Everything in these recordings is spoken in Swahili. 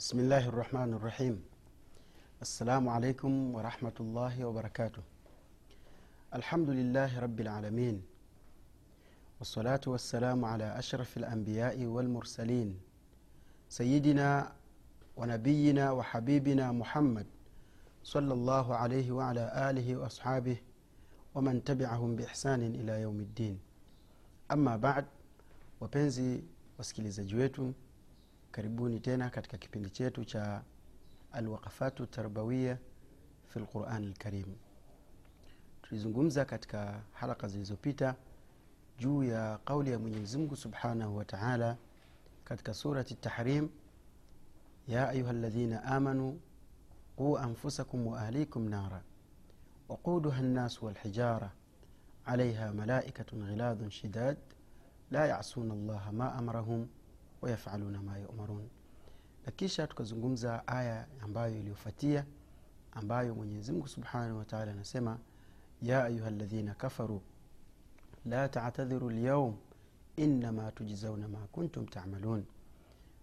بسم الله الرحمن الرحيم. السلام عليكم ورحمة الله وبركاته. الحمد لله رب العالمين. والصلاة والسلام على أشرف الأنبياء والمرسلين. سيدنا ونبينا وحبيبنا محمد صلى الله عليه وعلى آله وأصحابه ومن تبعهم بإحسان إلى يوم الدين. أما بعد wapenzi wasikilizaji karibuni tena katika kipindi chetu cha alwaqafatu tarbawiya fi lquran lkarim tulizungumza katika halaka zilizopita juu ya qauli ya mwenyezimngu subhanahu wa taala katika surati tahrim ya ayuha ladhina amanu quu anfusakum waahlikum nara waquduha nnasu walhijara alaiha malaikatun ghiladhun shidad la yasuna llaha ma amarahum wayafaluna ma yumarun na kisha tukazungumza aya ambayo iliyofuatia ambayo mwenyezimngu subhanahu wataala anasema ya ayuha ladhina kafaru la tatadhiru lyaum innama tujzauna ma kuntum tamalun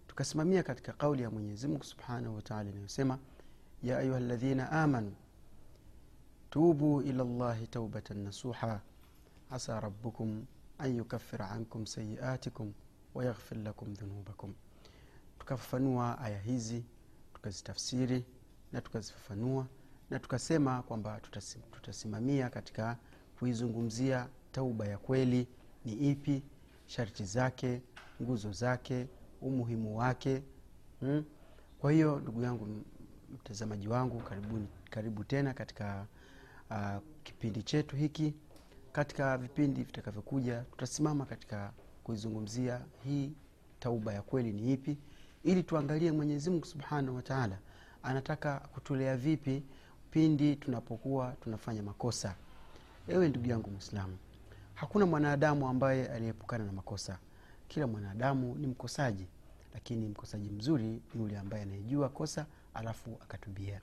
tukasimamia katika kauli ya mwenyezimngu subhanahu wataala inayosema ya ayuha ladhina amanu tubu ila llahi taubatan nasuha asa rabukum an yukafira ankum sayiatikum wayaghfir lakum dhunubakum tukafafanua aya hizi tukazitafsiri na tukazifafanua na tukasema kwamba tutasim, tutasimamia katika kuizungumzia tauba ya kweli ni ipi sharti zake nguzo zake umuhimu wake hmm? kwa hiyo ndugu yangu mtazamaji wangu karibu, karibu tena katika uh, kipindi chetu hiki katika vipindi vitakavyokuja tutasimama katika kuizungumzia hii tauba ya kweli ni ipi. Ili tuangalie mwenyezimngu subhanahu wataala anataka kutulea vipi pindi tunapokuwa tunafanya makosa. Ewe ndugu yangu mwislamu hakuna mwanadamu ambaye aliyeepukana na makosa. Kila mwanadamu ni mkosaji lakini mkosaji mzuri ni yule ambaye anayejua kosa alafu akatubia.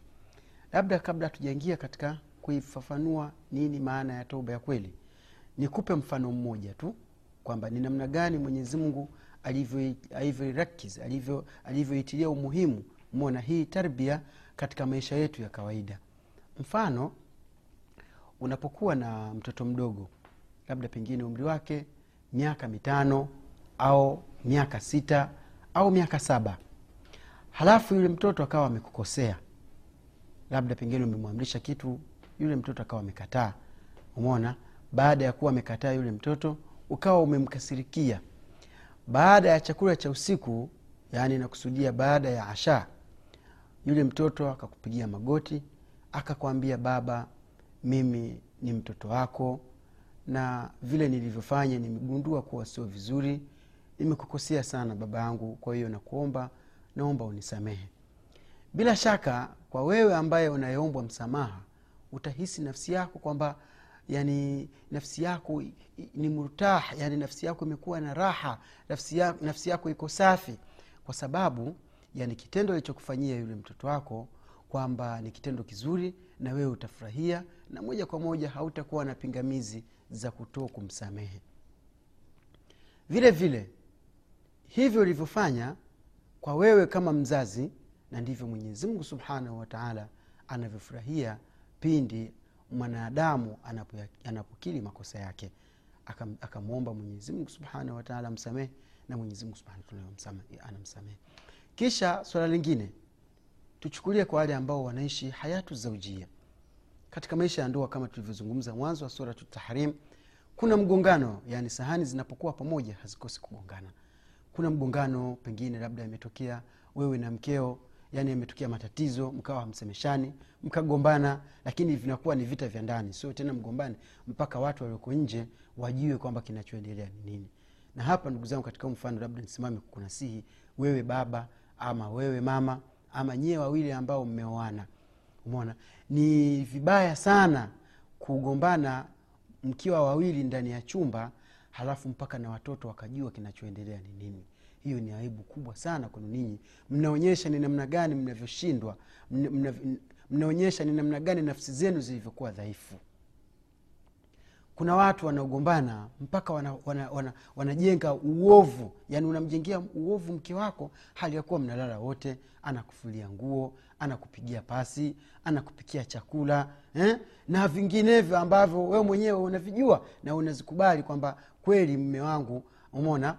Labda kabla tujaingia katika kuifafanua nini maana ya toba ya kweli nikupe mfano mmoja tu kwamba ni namna gani mwenyezi mungu alivyoirakiz alivyoitilia umuhimu mona hii tarbia katika maisha yetu ya kawaida. Mfano unapokuwa na mtoto mdogo labda pengine umri wake miaka mitano au miaka sita au miaka saba. Halafu yule mtoto akawa amekukosea. Labda pengine umemwamrisha kitu yule mtoto akawa amekataa. Umona baada ya kuwa amekataa yule mtoto ukawa umemkasirikia baada ya chakula cha usiku yaani nakusudia baada ya asha yule mtoto akakupigia magoti akakwambia baba mimi ni mtoto wako na vile nilivyofanya nimegundua kuwa sio vizuri nimekukosea sana baba yangu kwa hiyo nakuomba naomba unisamehe. Bila shaka kwa wewe ambaye unayeombwa msamaha utahisi nafsi yako kwamba yani nafsi yako ni murtah yani nafsi yako imekuwa na raha nafsi yako, nafsi yako iko safi. Kwa sababu yani kitendo alichokufanyia yule mtoto wako kwamba ni kitendo kizuri na wewe utafurahia na moja kwa moja hautakuwa na pingamizi za kutoa kumsamehe. Vile vile hivyo ulivyofanya kwa wewe kama mzazi na ndivyo mwenyezimngu subhanahu wataala anavyofurahia pindi mwanadamu anapokili makosa yake. Akamwomba mwenyezimngu subhanahu wataala amsamehe na subhanahu anamsamehe. Kisha swala lingine tuchukulie kwa wale ambao wanaishi hayatu zaujia. Katika maisha ya ndoa kama tulivyozungumza mwanzo wa suratu tahrim kuna mgongano yani sahani zinapokuwa pamoja hazikosi kugongana. Kuna mgongano pengine labda imetokea wewe na mkeo yani yametokea matatizo mkawa hamsemeshani mkagombana lakini vinakuwa ni vita vya ndani. Sio tena mgombani mpaka watu walioko nje wajue kwamba kinachoendelea ni nini. Na hapa ndugu zangu katika mfano labda nisimame kukunasihi wewe baba ama wewe mama ama nyie wawili ambao mmeoana. Umona ni vibaya sana kugombana mkiwa wawili ndani ya chumba halafu mpaka na watoto wakajua kinachoendelea ni nini hiyo ni aibu kubwa sana kwenu ninyi. Mnaonyesha ni namna gani mnavyoshindwa. Mna, mna, mnaonyesha ni namna gani nafsi zenu zilivyokuwa dhaifu. Kuna watu wanaogombana mpaka wanajenga wana, wana, wana uovu. Yani unamjengea uovu mke wako hali ya kuwa mnalala wote anakufulia nguo anakupigia pasi anakupikia chakula eh? na vinginevyo ambavyo wewe mwenyewe unavijua na unazikubali kwamba kweli mme wangu umona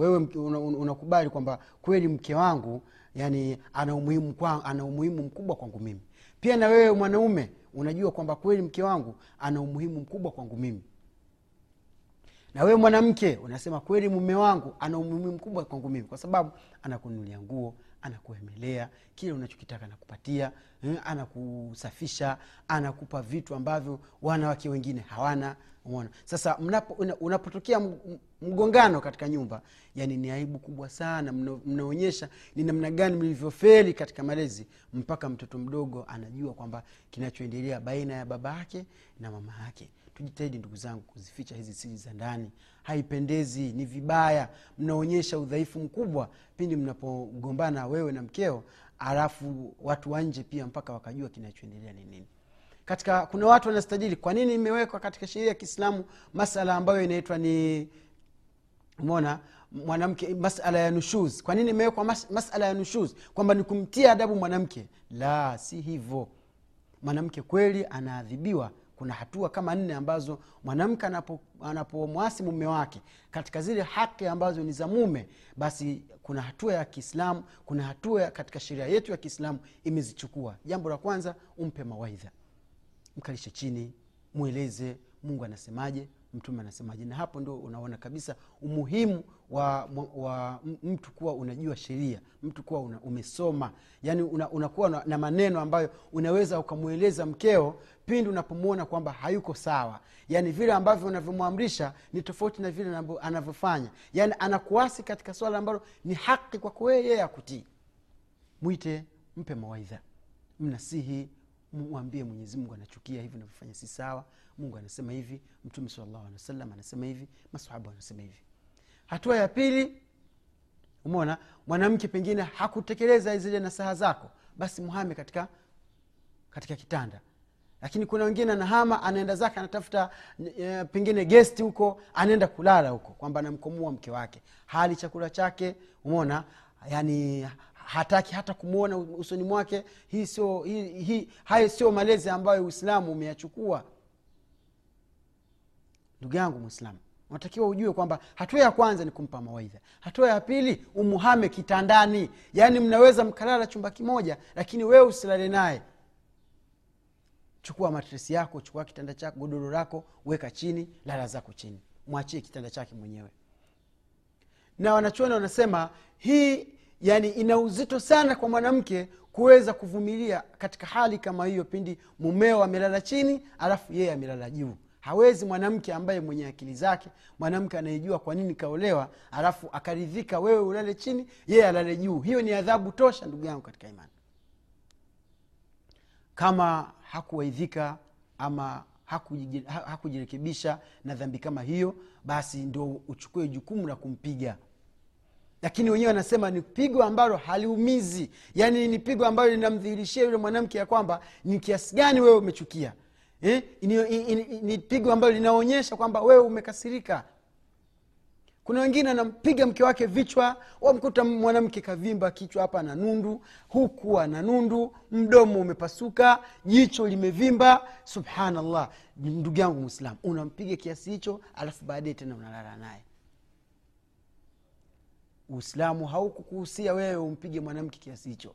wewe unakubali una- kwamba kweli mke wangu yani ana umuhimu ana umuhimu mkubwa kwangu mimi. Pia na wewe mwanaume unajua kwamba kweli mke wangu ana umuhimu mkubwa kwangu mimi. Na wewe mwanamke unasema kweli mume wangu ana umuhimu mkubwa kwangu mimi kwa sababu anakunulia nguo anakuemelea kile unachokitaka anakupatia eh, anakusafisha anakupa vitu ambavyo wanawake wengine hawana umeona? Sasa unapotokea mgongano katika nyumba yani ni aibu kubwa sana mna- mnaonyesha ni namna gani mlivyofeli katika malezi mpaka mtoto mdogo anajua kwamba kinachoendelea baina ya baba yake na mama yake tujitahidi ndugu zangu kuzificha hizi siri za ndani. Haipendezi ni vibaya. Mnaonyesha udhaifu mkubwa pindi mnapogombana wewe na mkeo alafu watu wa pia mpaka wakajua kinachoendelea ni nini. Katika kuna watu wanastajili kwa nini imewekwa katika sheria ya kiislamu masala ambayo inaitwa ni mona mwanamke masala ya nushuz. Kwa nini imewekwa mas, masala ya nushuz? Kwamba ni kumtia adabu mwanamke. La si hivyo. Mwanamke kweli anaadhibiwa kuna hatua kama nne ambazo mwanamke anapo- anapomwasi mume wake katika zile haki ambazo ni za mume basi kuna hatua ya kiislamu kuna hatua katika sheria yetu ya kiislamu imezichukua. Jambo la kwanza umpe mawaidha. Mkalishe chini mweleze mungu anasemaje mtume anasemaje? Na hapo ndo unaona kabisa umuhimu wa, wa mtu kuwa unajua sheria mtu kuwa una, umesoma. Yaani una, unakuwa na, na maneno ambayo unaweza ukamweleza mkeo pindi unapomwona kwamba hayuko sawa. Yaani vile ambavyo unavyomwamrisha ni tofauti na vile anavyofanya. Yaani anakuasi katika swala ambalo ni haki kwako wewe yeye akutii. Mwite mpe mawaidha. Mnasihi mwambie mwenyezi mungu anachukia hivi navyofanya si sawa. Mungu anasema hivi mtume salllahu alehi wasallam anasema hivi masahaba wanasema hivi. Hatua ya pili umeona mwanamke pengine hakutekeleza zile nasaha zako basi muhame katika katika kitanda. Lakini kuna wengine anahama anaenda zake anatafuta e, pengine gesti huko anaenda kulala huko kwamba anamkomoa mke wake. Hali chakula chake umeona yani hataki hata kumwona usoni mwake. Hii sio hayo sio malezi ambayo uislamu umeyachukua. Ndugu yangu mwislamu unatakiwa ujue kwamba hatua ya kwanza ni kumpa mawaidha. Hatua ya pili umuhame kitandani. Yaani mnaweza mkalala chumba kimoja lakini wewe usilale naye. Chukua matresi yako chukua kitanda chako godoro lako weka chini lala zako chini. Mwachie kitanda chake mwenyewe. Na wanachuoni wanasema hii yani ina uzito sana kwa mwanamke kuweza kuvumilia katika hali kama hiyo pindi mumeo amelala chini alafu yeye amelala juu. Hawezi mwanamke ambaye mwenye akili zake mwanamke anayejua kwa nini kaolewa alafu akaridhika wewe ulale chini yeye alale juu. Hiyo ni adhabu tosha ndugu yangu katika imani. Kama hakuwaidhika ama hakujirekebisha na dhambi kama hiyo basi ndo uchukue jukumu la kumpiga lakini wenyewe wanasema ni pigo ambalo haliumizi. Yaani ni pigo ambalo linamdhihirishia yule mwanamke ya kwamba ni kiasi gani wewe umechukia. Eh? ni, ni, ni, ni pigo ambalo linaonyesha kwamba wewe umekasirika. Kuna wengine anampiga mke wake vichwa wamkuta mwanamke kavimba kichwa hapa na nundu huku ana nundu mdomo umepasuka jicho limevimba. Subhanallah. Ndugu yangu mwislam unampiga kiasi hicho alafu baadaye tena unalala naye uislamu haukukuhusia wewe umpige mwanamke kiasi hicho.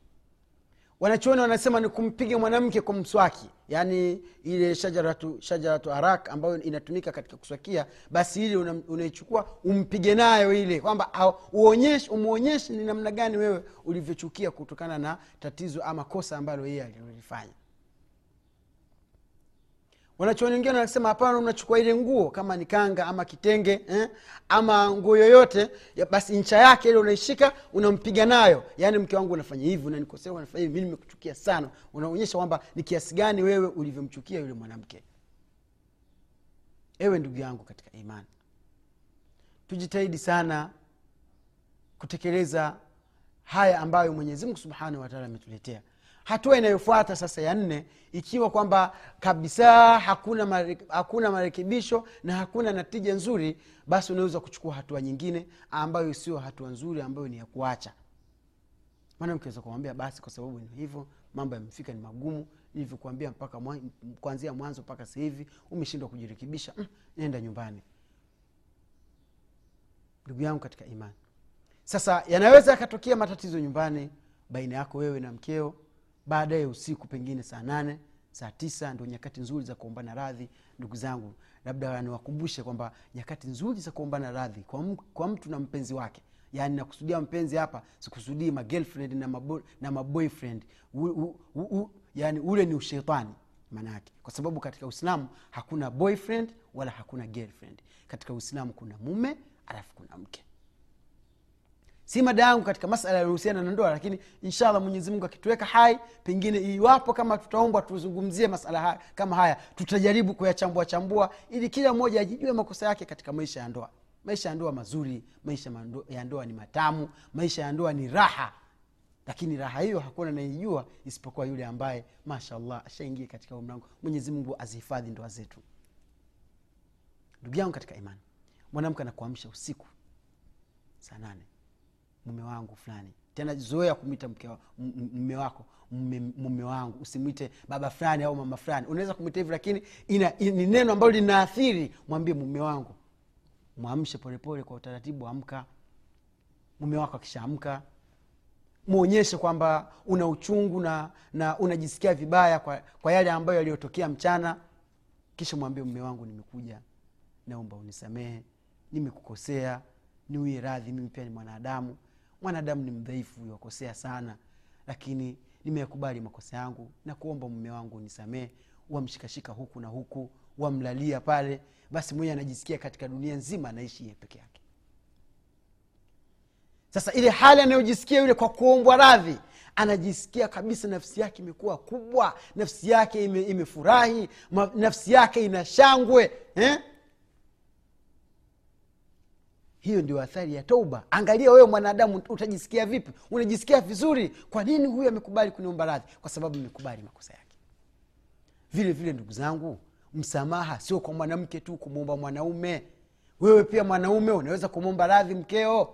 Wanachuoni wanasema ni kumpiga mwanamke kwa mswaki yaani ile shajaratu, shajaratu arak ambayo inatumika katika kuswakia basi ile una- unaichukua umpige nayo ile kwamba uonyeshe umwonyeshe ni namna gani wewe ulivyochukia kutokana na tatizo ama kosa ambalo yeye alilolifanya wanachuoni wengine wanasema hapana unachukua ile nguo kama ni kanga ama kitenge eh? ama nguo yoyote ya basi ncha yake ile unaishika unampiga nayo. Yaani mke wangu unafanya hivi unanikosea unafanya hivi mi nimekuchukia sana. Unaonyesha kwamba ni kiasi gani wewe ulivyomchukia yule mwanamke. Ewe ndugu yangu katika imani tujitahidi sana kutekeleza haya ambayo mwenyezi mungu subhanahu wataala ametuletea hatua inayofuata sasa ya nne ikiwa kwamba kabisa hakuna mare, hakuna marekebisho na hakuna natija nzuri basi unaweza kuchukua hatua nyingine ambayo sio hatua nzuri ambayo ni ya kuacha. Maana mkiweza kumwambia basi kwa sababu ni hivyo mambo yamefika ni magumu nilivyokuambia mpaka kuanzia mwanzo mpaka sahivi umeshindwa kujirekebisha mm, nenda nyumbani. Ndugu yangu katika imani sasa yanaweza yakatokea matatizo nyumbani baina yako wewe na mkeo baadaye usiku pengine saa nane saa tisa ndo nyakati nzuri za kuombana radhi ndugu zangu. Labda niwakumbushe kwamba nyakati nzuri za kuombana radhi kwa, kwa mtu na mpenzi wake. Yaani nakusudia mpenzi hapa sikusudii magirlfriend na, mabo, na maboyfriend u, yani ule ni ushetani maanayake kwa sababu katika uislamu hakuna boyfriend wala hakuna girlfriend. Katika uislamu kuna mume alafu kuna mke si mada yangu katika masala yaliyohusiana na ndoa lakini inshallah mwenyezi mungu akituweka hai pengine iwapo kama tutaombwa tuzungumzie masala haya, kama haya tutajaribu kuyachambua chambua ili kila mmoja ajijue makosa yake katika maisha ya ndoa. Maisha ya ndoa mazuri maisha ya ndoa ni matamu maisha ya ndoa ni raha. Lakini raha hiyo hakuna naijua isipokuwa yule ambaye mashallah ashaingia katika mlango. Mwenyezi azihifadhi ndoa zetu. Ndugu yangu katika imani mwanamke anakuamsha usiku saa nane mume wangu fulani. Tena zoea kumwita mke wako mume, wangu. Usimwite baba fulani au mama fulani. Unaweza kumwita hivi lakini ni neno ambalo linaathiri mwambie mume wangu. Mwamshe polepole kwa utaratibu amka. Mume wako akishaamka mwonyeshe kwamba una uchungu na, na unajisikia vibaya kwa, kwa yale ambayo yaliyotokea mchana. Kisha mwambie mume wangu nimekuja naomba unisamehe nimekukosea niwie radhi mimi pia ni mwanadamu mwanadamu ni mdhaifu yakosea sana lakini nimeyakubali makosa yangu na kuomba mume wangu nisamee wamshikashika huku na huku wamlalia pale basi mwenye anajisikia katika dunia nzima anaishi yeye peke yake sasa ile hali anayojisikia yule kwa kuombwa radhi anajisikia kabisa nafsi yake imekuwa kubwa nafsi yake ime, imefurahi ma, nafsi yake ina shangwe eh? Hiyo ndio athari ya toba angalia wewe mwanadamu utajisikia vipi? Unajisikia vizuri? Kwa nini huyu amekubali kuniomba radhi? Kwa sababu amekubali makosa yake. Vile vile ndugu zangu msamaha sio kwa mwanamke tu kumwomba mwanaume. Wewe pia mwanaume unaweza kumwomba radhi mkeo.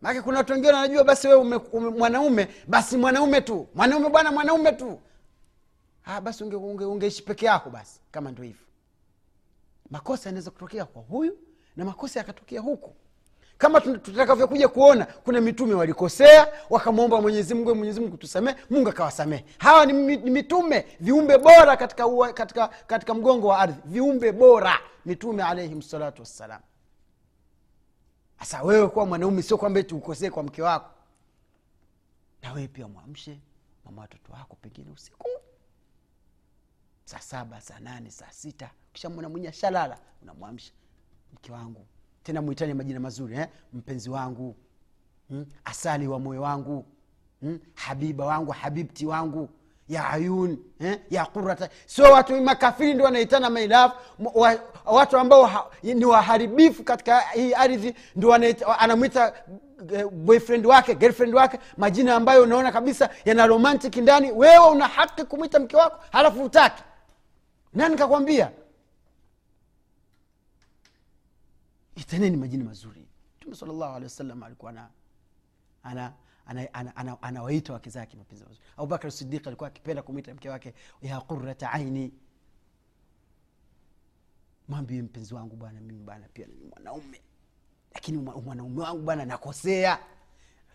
Maake kuna watu wengine wanajua basi wewe ume, ume, mwanaume basi mwanaume tu. Mwanaume bwana mwanaume tu. Ha, basi ungeishi unge, unge peke yako basi kama ndo hivyo makosa yanaweza kutokea kwa huyu na makosa yakatokea huku. Kama tutakavyokuja kuona kuna mitume walikosea wakamwomba mwenyezimngu mungu tusamehe mungu akawasamehe. Hawa ni mitume viumbe bora katika, katika, katika mgongo wa ardhi. Viumbe bora mitume alaihim salatu wassalam. Hasa wewe kuwa mwanaume sio kwamba eti ukosee kwa mke wako. Na wewe pia mwamshe mama watoto wako pengine usiku saa saba saa nane saa sita. Ukishamwona mwenye ashalala unamwamsha. Mke wangu. Tena mwitane majina mazuri eh? mpenzi wangu. Hmm? asali wa moyo wangu. Hmm? habiba wangu habibti wangu. Ya ayun eh? ya qurata sio watu makafiri ndio wanaitana mailafu wa, watu ambao ha, ni waharibifu katika hii ardhi ndio anamwita eh, boyfriend wake girlfriend wake. Majina ambayo unaona kabisa yana romantic ndani. Wewe una haki kumwita mke wako halafu utaki nani kakwambia? Itaneni majina mazuri. Mtume salllahu alehi wasallam alikuwa ana ana anawaita ana, ana, ana, ana wake zake mapenzi mazuri. Abubakar sidiq alikuwa akipenda kumwita mke wake ya qurata aini mwambie mpenzi wangu bwana mimi bwana pia ni mwanaume. Lakini mwanaume wangu bwana nakosea.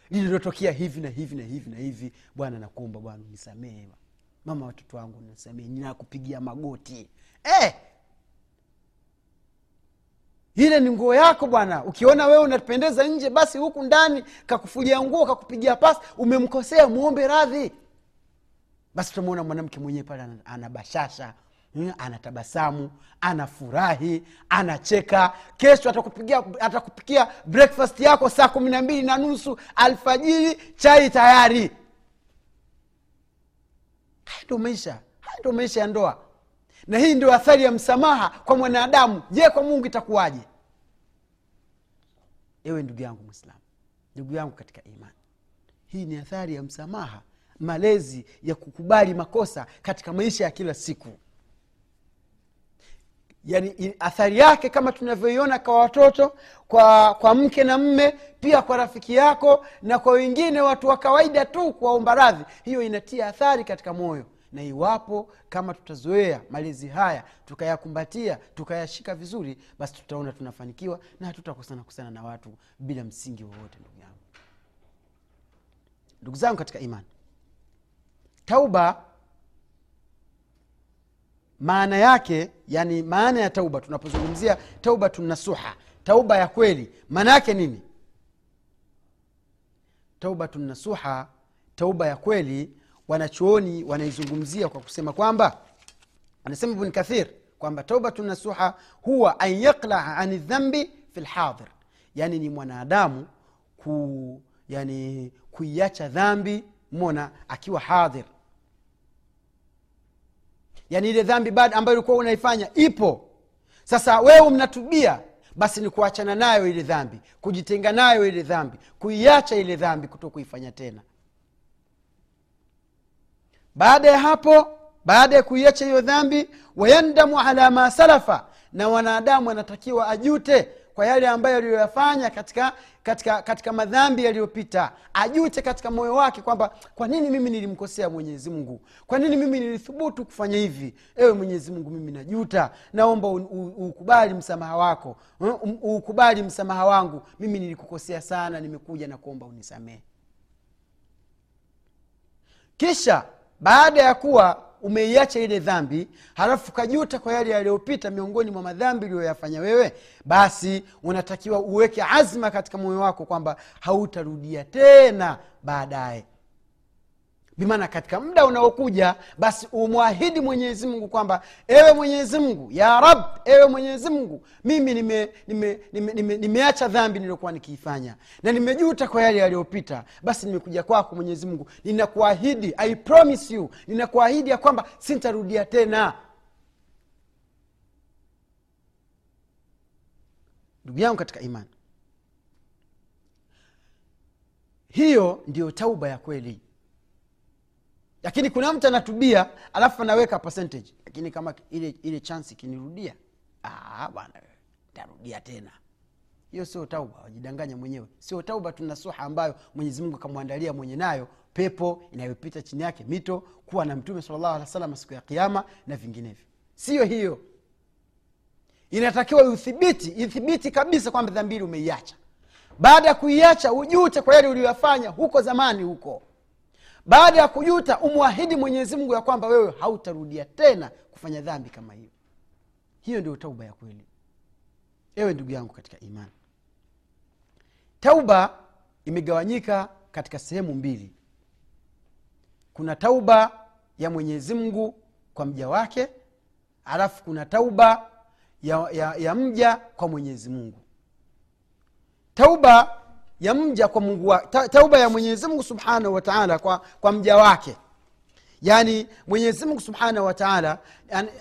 Lililotokea hivi na hivi na hivi na hivi. Bwana nakuomba bwana unisamehe mama watoto wangu nisamehe ninakupigia magoti. Eh! ile ni nguo yako bwana. Ukiona wewe unapendeza nje basi huku ndani kakufulia nguo kakupigia pasi umemkosea muombe radhi. Basi utamwona mwanamke mwenyewe pale anabashasha ana bashasha mm, anatabasamu anafurahi anacheka. Kesho atakupigia atakupikia breakfast yako saa kumi na mbili na nusu alfajiri chai tayari ndo maisha. Haya ndo maisha ya ndoa. Na hii ndio athari ya msamaha kwa mwanadamu. Je kwa mungu itakuwaje? Ewe ndugu yangu mwislamu ndugu yangu katika imani hii ni athari ya msamaha malezi ya kukubali makosa katika maisha ya kila siku. Yani athari yake kama tunavyoiona kwa watoto kwa kwa mke na mme pia kwa rafiki yako na kwa wengine watu wa kawaida tu kuwaomba radhi hiyo inatia athari katika moyo na iwapo kama tutazoea malezi haya tukayakumbatia tukayashika vizuri basi tutaona tunafanikiwa na hatutakosana kusana na watu bila msingi wowote ndugu yangu. Ndugu zangu katika imani tauba maana yake yani maana ya tauba tunapozungumzia tauba tunasuha tauba ya kweli maana yake nini? Tauba tunasuha tauba ya kweli wanachuoni wanaizungumzia kwa kusema kwamba anasema ibn kathir kwamba taubatu nasuha huwa an yaklaa ani dhambi fi lhadhir yani ni mwanadamu ku yani kuiacha dhambi mona akiwa hadhir yaani ile dhambi bad ambayo ulikuwa unaifanya ipo. Sasa wewe mnatubia basi ni kuachana nayo ile dhambi kujitenga nayo ile dhambi kuiacha ile dhambi kuto kuifanya tena baada ya hapo baada ya kuiacha hiyo dhambi wayandamu ala ma salafa na wanadamu anatakiwa ajute kwa yale ambayo aliyoyafanya katika katika katika madhambi yaliyopita. Ajute katika moyo wake kwamba kwa nini mimi nilimkosea mwenyezi mungu? Kwa nini mimi nilithubutu kufanya hivi? Ewe mwenyezi mungu mimi najuta. Naomba u- u- msamaha wako. Uukubali msamaha wangu. Mimi nilikukosea sana nimekuja na kuomba unisamehe. Kisha baada ya kuwa umeiacha ile dhambi halafu kajuta kwa yale yaliyopita miongoni mwa madhambi uliyoyafanya wewe basi unatakiwa uweke azma katika moyo wako kwamba hautarudia tena baadaye bimaana katika muda unaokuja basi umwahidi mwenyezi mungu kwamba ewe mwenyezi mungu ya rab ewe mwenyezi mungu mimi nimeacha nime, nime, nime, nime dhambi niliokuwa nikiifanya na nimejuta kwa yale yaliyopita. Basi nimekuja kwako mwenyezi mungu. Ninakuahidi i promise you ninakuahidi ya kwamba sintarudia tena. Ndugu yangu katika imani hiyo ndiyo tauba ya kweli lakini kuna mtu anatubia alafu anaweka percentage. Lakini kama ile ile chansi ikinirudia bwana tarudia tena. Hiyo sio tauba wajidanganya mwenyewe. Sio tauba tunasuha ambayo mwenyezi mungu akamwandalia mwenye nayo pepo inayopita chini yake mito kuwa na mtume salllahu alih wa siku ya kiama na vinginevyo. Siyo hiyo. Inatakiwa uthibiti ithibiti kabisa kwamba dhambili umeiacha. Baada ya kuiacha ujute kwa yale uliyoyafanya huko zamani huko baada ya kujuta umwahidi mwenyezi mungu ya kwamba wewe hautarudia tena kufanya dhambi kama hiyo. Hiyo ndio tauba ya kweli. Ewe ndugu yangu katika imani. Tauba imegawanyika katika sehemu mbili. Kuna tauba ya mwenyezi mungu kwa mja wake alafu kuna tauba ya, ya, ya mja kwa mwenyezi mungu. Tauba ya mja kwa mungu wa, ta, tauba ya mwenyezi mungu subhanahu wataala kwa, kwa mja wake. Yaani mwenyezi mungu subhanahu wataala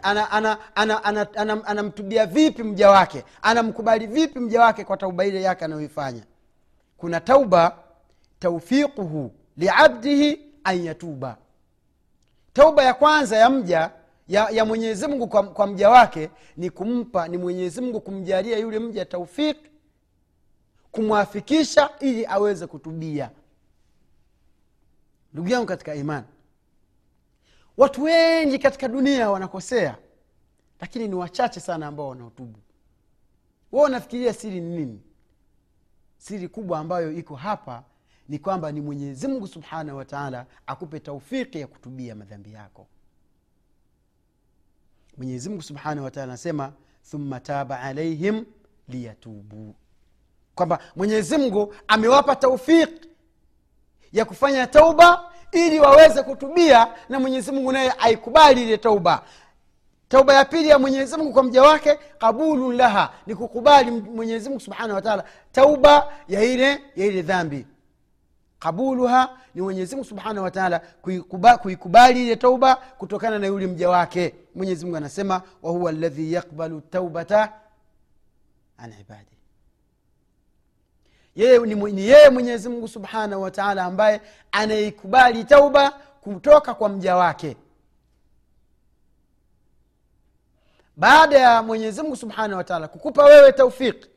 anamtubia ana, ana, ana, ana, ana vipi mja wake? Anamkubali vipi mja wake kwa tauba ile yake anayoifanya? Kuna tauba taufiquhu liabdihi an yatuba. Tauba ya kwanza ya mja ya, ya mwenyezi mungu kwa, kwa mja wake ni kumpa ni mwenyezi mungu kumjalia yule mja taufiki kumwafikisha ili aweze kutubia. Ndugu yangu katika imani watu wengi katika dunia wanakosea lakini ni wachache sana ambao wanaotubu. Wa wanafikiria siri ni nini? Siri kubwa ambayo iko hapa ni kwamba ni mwenyezi mungu subhanahu wataala akupe taufiki ya kutubia madhambi yako. Mwenyezi mungu subhanahu wataala anasema thumma taba alaihim liyatubu kwamba mwenyezi mungu amewapa taufiki ya kufanya tauba ili waweze kutubia na mwenyezi mungu naye aikubali ile tauba. Tauba ya pili ya mwenyezi mungu kwa mja wake qabulun laha ni kukubali mwenyezi mungu subhanahu wataala tauba ya ile ya ile dhambi. Qabuluha ni mwenyezi mungu subhanahu wataala kuikubali ile tauba kutokana na yule mja wake. Mwenyezi mungu anasema wahuwa ladhi yakbalu taubata an ibadi ni yeye mwenyezi mungu subhanahu wataala ambaye anaikubali tauba kutoka kwa mja wake. Baada ya mwenyezi mungu subhanahu wataala kukupa wewe taufiki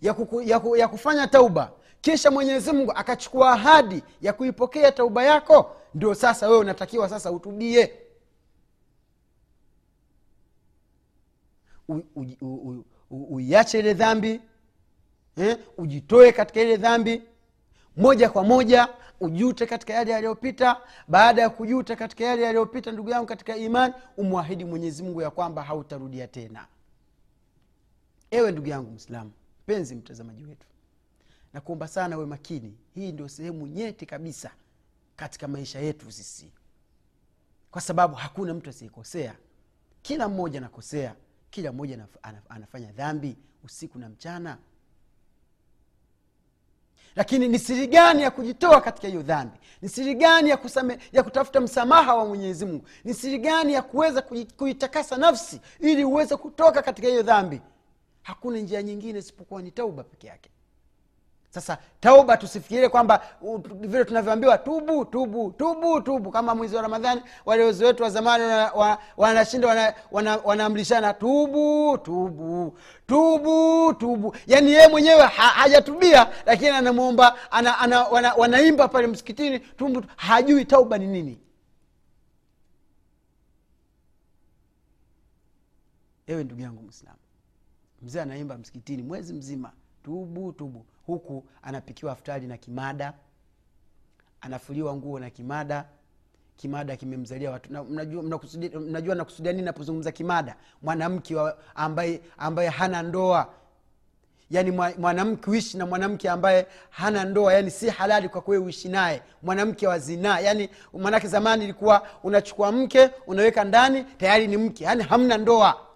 ya, kuku, ya, ku, ya kufanya tauba kisha mwenyezi mungu akachukua ahadi ya kuipokea tauba yako ndio sasa wewe unatakiwa sasa utubie. Uiache ile dhambi eh, ujitoe katika ile dhambi. Moja kwa moja ujute katika yale yaliyopita. Baada ya kujuta katika yale yaliyopita ndugu yangu katika iman umwahidi mwenyezi mungu ya kwamba hautarudia tena. Ewe ndugu yangu mwislamu mpenzi mtazamaji wetu nakuomba sana we makini. Hii ndio sehemu nyeti kabisa katika maisha yetu sisi. Kwa sababu hakuna mtu asiyekosea. Kila mmoja anakosea. Kila mmoja anaf- anaf- anafanya dhambi usiku na mchana lakini ni siri gani ya kujitoa katika hiyo dhambi? Ni siri gani ya, kusame, ya kutafuta msamaha wa mwenyezi mungu? Ni siri gani ya kuweza kuitakasa nafsi ili uweze kutoka katika hiyo dhambi? Hakuna njia nyingine isipokuwa ni tauba peke yake sasa tauba tusifikirie kwamba vile tunavyoambiwa tubu tubu tubu tubu. Kama mwezi wa ramadhani wale wetu wa zamani wanashinda wana, wana, wana, wana, wanaamrishana tubu tubu tubu tubu. Yaani yeye mwenyewe ha, hajatubia lakini anamwomba ana, ana, wana, wanaimba pale msikitini tubu hajui tauba ni nini. Ewe ndugu yangu mwislamu mzee anaimba msikitini mwezi mzima tubu tubu. Huku anapikiwa aftari na kimada anafuliwa nguo na kimada kimada kimemzalia watu. Mnajua, mnakusudia, mnajua nakusudia nini napozungumza kimada? Mwanamke ambaye ambaye hana ndoa. Yaani mwanamke uishi na mwanamke ambaye hana ndoa yaani si halali kwa kwewe uishi naye. Mwanamke wa zinaa yani manake zamani ilikuwa unachukua mke unaweka ndani tayari ni mke. Yaani hamna ndoa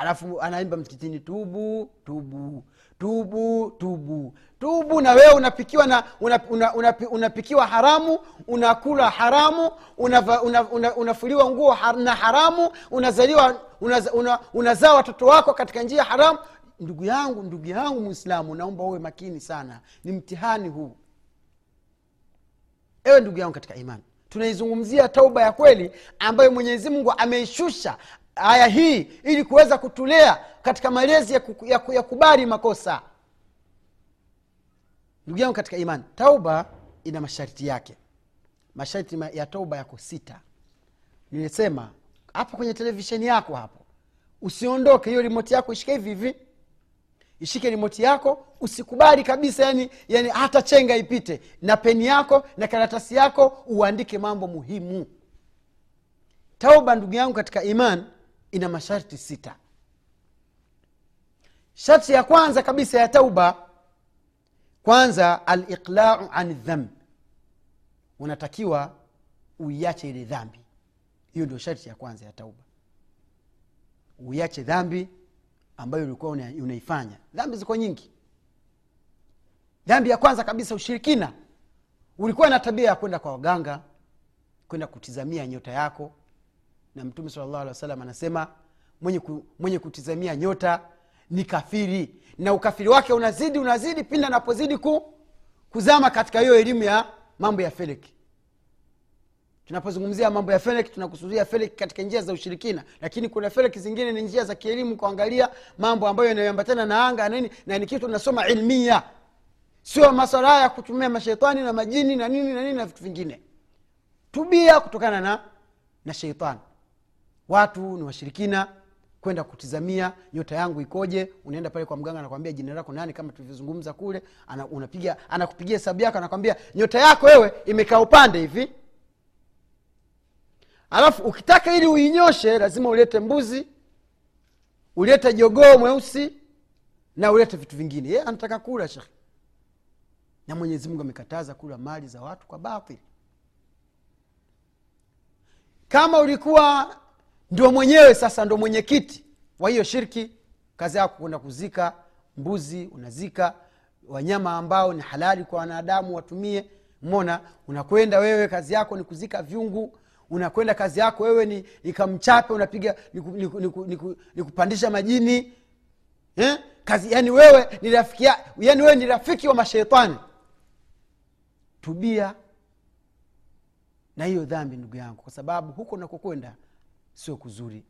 alafu anaimba msikitini tubu tubu tubu tubu. Tubu na wewe unapikiwa na una, una, una, unapikiwa haramu unakula haramu unafuliwa una, una, unafuliwa nguo har, na haramu unazaliwa unazaa una, una watoto wako katika njia haramu. Ndugu yangu ndugu yangu mwislamu naomba uwe makini sana. Ni mtihani huu. Ewe ndugu yangu katika imani tunaizungumzia tauba ya kweli ambayo mwenyezi mungu ameishusha aya hii ili kuweza kutulea katika malezi ya, ya, ya kubali makosa. Ndugu yangu katika imani tauba ina masharti yake. Masharti ya tauba yako sita. Nilisema hapo kwenye televisheni yako hapo. Usiondoke hiyo rimoti yako ishike hivi hivi. Ishike rimoti yako usikubali kabisa yani, yani hata chenga ipite. Na peni yako na karatasi yako uandike mambo muhimu. Tauba ndugu yangu katika iman ina masharti sita. Sharti ya kwanza kabisa ya tauba kwanza aliqlau an dhambi unatakiwa uiache ile dhambi. Hiyo ndio sharti ya kwanza ya tauba. Uiache dhambi ambayo ulikuwa una, unaifanya. Dhambi ziko nyingi. Dhambi ya kwanza kabisa ushirikina. Ulikuwa na tabia ya kwenda kwa waganga kwenda kutizamia nyota yako na mtume sala alih wasalam anasema mwenye, ku, mwenye kutizamia nyota ni kafiri. Na ukafiri wake unazidi unazidi pindi anapozidi ku, kuzama katika hiyo elimu ya mambo ya feleki tunapozungumzia mambo ya feleki tunakusudia feleki katika njia za ushirikina. Lakini kuna feleki zingine ni njia za kielimu kuangalia mambo ambayo yanayoambatana na anga nini na ni kitu tunasoma ilmia sio maswala ya kutumia masheitani na majini na nini na nini na vitu vingine. Tubia kutokana na na sheitani watu ni washirikina kwenda kutizamia nyota yangu ikoje unaenda pale kwa mganga anakwambia jina lako nani kama tulivyozungumza kule ana, unapiga anakupigia hesabu yako anakwambia nyota yako wewe imekaa upande hivi. Alafu ukitaka ili uinyoshe lazima ulete mbuzi ulete jogoo mweusi na ulete vitu vingine. Ye anataka kula shekhe. Na mwenyezi mungu amekataza kula mali za watu kwa batili kama ulikuwa ndio mwenyewe sasa ndo mwenyekiti wa hiyo shirki. Kazi yako kwenda kuzika mbuzi unazika wanyama ambao ni halali kwa wanadamu watumie. Mona unakwenda wewe kazi yako ni kuzika vyungu. Unakwenda kazi yako wewe ni ikamchape unapiga nikupandisha niku, niku, ni niku majini. Eh? kazi yani wewe ni rafiki yani wewe ni rafiki wa masheitani tubia na hiyo dhambi ndugu yangu kwa sababu huko nakokwenda sio kuzuri.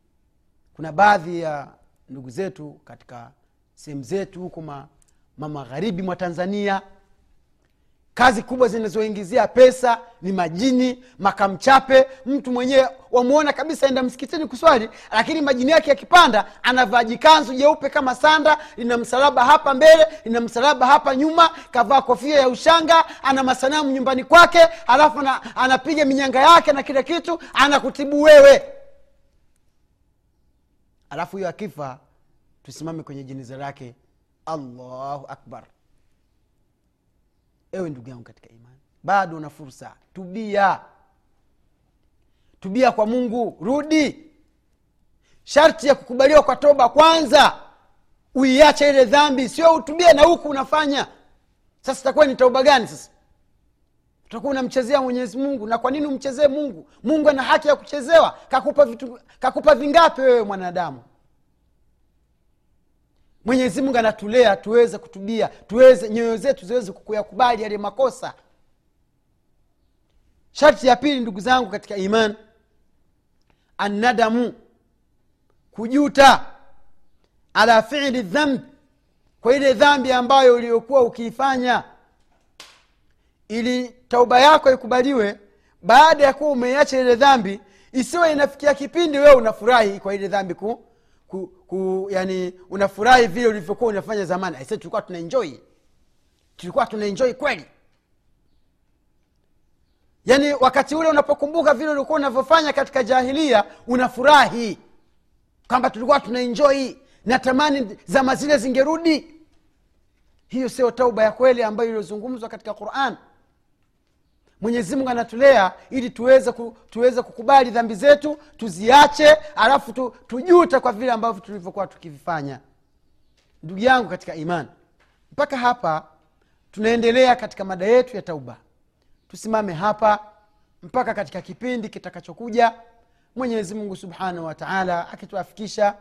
Kuna baadhi ya ndugu zetu katika sehemu zetu huko ma, ma magharibi mwa tanzania kazi kubwa zinazoingizia pesa ni majini makamchape. Mtu mwenyewe wamwona kabisa enda msikitini kuswali lakini majini yake yakipanda anavaa jikanzu jeupe kama sanda lina msalaba hapa mbele lina msalaba hapa nyuma kavaa kofia ya ushanga ana masanamu nyumbani kwake alafu anapiga minyanga yake na kila kitu anakutibu wewe alafu hiyo akifa tusimame kwenye jeneza lake. Allahu akbar. Ewe ndugu yangu katika imani bado una fursa. Tubia. Tubia kwa mungu. Rudi. Sharti ya kukubaliwa kwa toba kwanza. Uiache ile dhambi. Sio utubie na huku unafanya. Sasa itakuwa ni tauba gani sasa utakuwa unamchezea mwenyezi mungu. Na kwa nini umchezee mungu? Mungu ana haki ya kuchezewa. Kakupa vitu kakupa vingapi wewe mwanadamu? Mwenyezi mungu anatulea tuweze kutubia tuweze nyoyo zetu ziweze kuyakubali yale makosa. Sharti ya pili ndugu zangu katika iman annadamu kujuta. Ala fili dhambi. Kwa ile dhambi ambayo uliokuwa ukiifanya ili tauba yako ikubaliwe baada ya kuwa umeiacha ile dhambi isiwe inafikia kipindi wewe unafurahi kwa ile dhambi ku, ku, ku yani unafurahi vile ulivyokuwa unafanya zamani. Aise tulikuwa tunaenjoy tulikuwa tunaenjoy kweli. Yaani wakati ule unapokumbuka vile ulikuwa unavyofanya katika jahilia unafurahi kwamba tulikuwa tuna enjoy. Natamani zama zile zingerudi. Hiyo sio tauba ya kweli ambayo iliyozungumzwa katika quran mwenyezi mungu anatulea ili tuweze, ku, tuweze kukubali dhambi zetu tuziache alafu tu, tujute kwa vile ambavyo tulivyokuwa tukivifanya. Ndugu yangu katika iman mpaka hapa tunaendelea katika mada yetu ya tauba. Tusimame hapa mpaka katika kipindi kitakachokuja. Mwenyezi mungu subhanahu wataala akituafikisha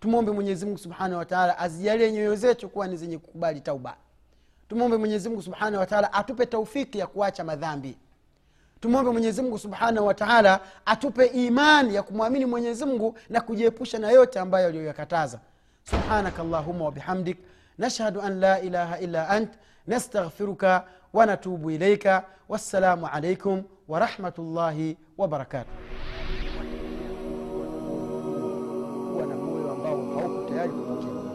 tumwombe mwenyezi mungu subhanahu wataala azijalie nyoyo zetu kuwa ni zenye kukubali tauba tumwombe mwenyezimngu subhanahu wataala atupe taufiki ya kuacha madhambi. Tumwombe mwenyezimngu subhanahu wataala atupe imani ya kumwamini mwenyezimngu na kujiepusha na yote ambayo aliyoyakataza. Subhanaka allahuma wabihamdik nashhadu an la ilaha illa ant. Nastaghfiruka wanatubu ilaika wassalamu alaikum warahmatullahi wabarakatuh kuwa